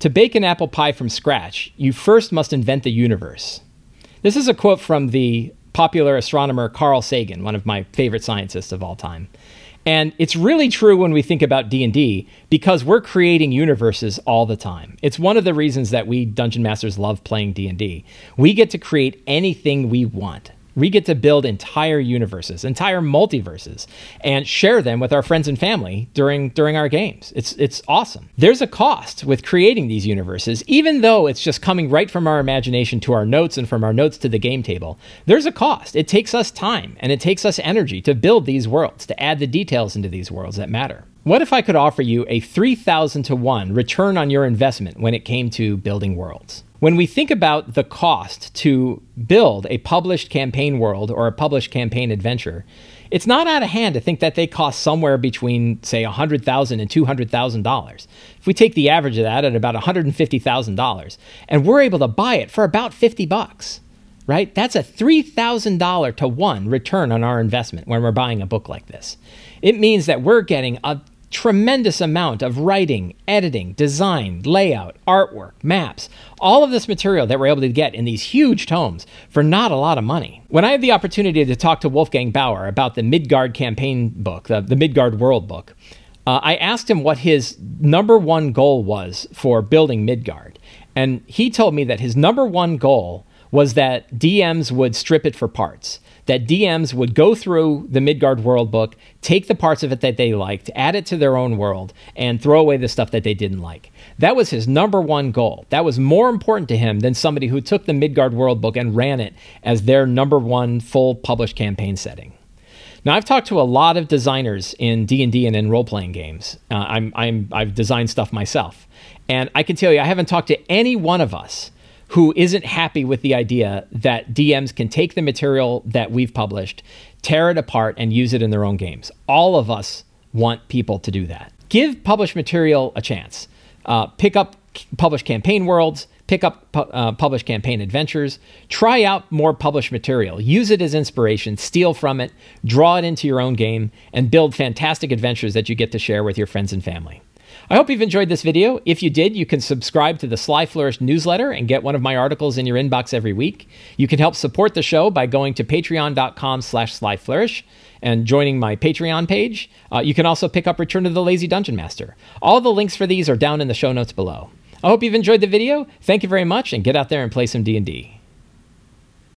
To bake an apple pie from scratch, you first must invent the universe. This is a quote from the popular astronomer Carl Sagan, one of my favorite scientists of all time. And it's really true when we think about D&D because we're creating universes all the time. It's one of the reasons that we dungeon masters love playing D&D. We get to create anything we want. We get to build entire universes, entire multiverses, and share them with our friends and family during during our games. It's it's awesome. There's a cost with creating these universes, even though it's just coming right from our imagination to our notes and from our notes to the game table. There's a cost. It takes us time and it takes us energy to build these worlds, to add the details into these worlds that matter. What if I could offer you a 3,000 to 1 return on your investment when it came to building worlds? When we think about the cost to build a published campaign world or a published campaign adventure, it's not out of hand to think that they cost somewhere between, say, $100,000 and $200,000. If we take the average of that at about $150,000, and we're able to buy it for about 50 bucks, right? That's a $3,000 to one return on our investment when we're buying a book like this. It means that we're getting a tremendous amount of writing, editing, design, layout, artwork, maps, all of this material that we're able to get in these huge tomes for not a lot of money. When I had the opportunity to talk to Wolfgang Baur about the Midgard campaign book, the, the Midgard World book, uh, I asked him what his number one goal was for building Midgard. And he told me that his number one goal was that DMs would strip it for parts that DMs would go through the Midgard world book, take the parts of it that they liked, add it to their own world, and throw away the stuff that they didn't like. That was his number one goal. That was more important to him than somebody who took the Midgard world book and ran it as their number one full published campaign setting. Now, I've talked to a lot of designers in D&D and in role-playing games. Uh, I'm, I'm, I've designed stuff myself. And I can tell you, I haven't talked to any one of us who isn't happy with the idea that DMs can take the material that we've published, tear it apart, and use it in their own games. All of us want people to do that. Give published material a chance. Uh, pick up published campaign worlds, pick up uh, published campaign adventures, try out more published material, use it as inspiration, steal from it, draw it into your own game, and build fantastic adventures that you get to share with your friends and family. I hope you've enjoyed this video. If you did, you can subscribe to the Sly Flourish newsletter and get one of my articles in your inbox every week. You can help support the show by going to patreon.com slash slyflourish and joining my Patreon page. Uh, you can also pick up Return to the Lazy Dungeon Master. All the links for these are down in the show notes below. I hope you've enjoyed the video. Thank you very much, and get out there and play some D&D.